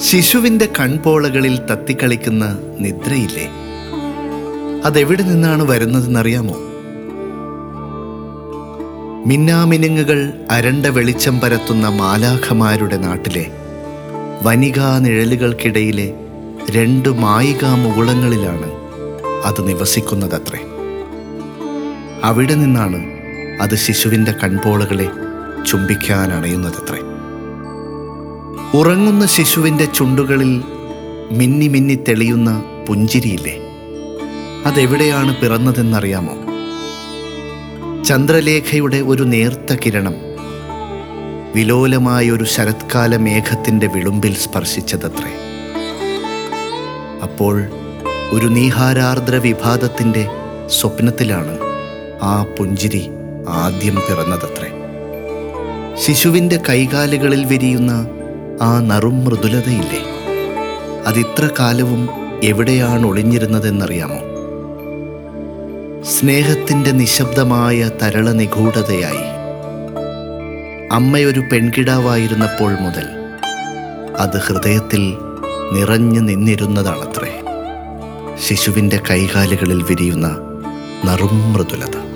ശിശുവിന്റെ കൺപോളകളിൽ തത്തിക്കളിക്കുന്ന നിദ്രയില്ലേ? അതെവിടെ നിന്നാണ് വരുന്നതെന്നറിയാമോ? മിന്നാമിനുങ്ങുകൾ അരണ്ട വെളിച്ചം പരത്തുന്ന മാലാഖമാരുടെ നാട്ടിലെ വനികാ നിഴലുകൾക്കിടയിലെ രണ്ട് മായികാ മുകുളങ്ങളിലാണ് അത് നിവസിക്കുന്നതത്രേ. അവിടെ നിന്നാണ് അത് ശിശുവിന്റെ കൺപോളകളെ ചുംബിക്കാൻ അണയുന്നതത്രേ. ഉറങ്ങുന്ന ശിശുവിന്റെ ചുണ്ടുകളിൽ മിന്നി മിന്നി തെളിയുന്ന പുഞ്ചിരിയില്ലേ? അതെവിടെയാണ് പിറന്നതെന്നറിയാമോ? ചന്ദ്രലേഖയുടെ ഒരു നേർത്ത കിരണം വിലോലമായ ഒരു ശരത്കാല മേഘത്തിന്റെ വിളുമ്പിൽ സ്പർശിച്ചതത്രേ. അപ്പോൾ ഒരു നീഹാരാർദ്ര വിഭാതത്തിന്റെ സ്വപ്നത്തിലാണ് ആ പുഞ്ചിരി ആദ്യം പിറന്നതത്രേ. ശിശുവിന്റെ കൈകാലുകളിൽ വിരിയുന്ന ആ നറും മൃദുലതയില്ലേ? അതിത്ര കാലവും എവിടെയാണ് ഒളിഞ്ഞിരുന്നതെന്നറിയാമോ സ്നേഹത്തിന്റെ നിശബ്ദമായ തരള നിഗൂഢതയായി അമ്മയൊരു പെൺകിടാവായിരുന്നപ്പോൾ മുതൽ അത് ഹൃദയത്തിൽ നിറഞ്ഞു നിന്നിരുന്നതാണത്രേ. ശിശുവിന്റെ കൈകാലുകളിൽ വിരിയുന്ന നറും മൃദുലത.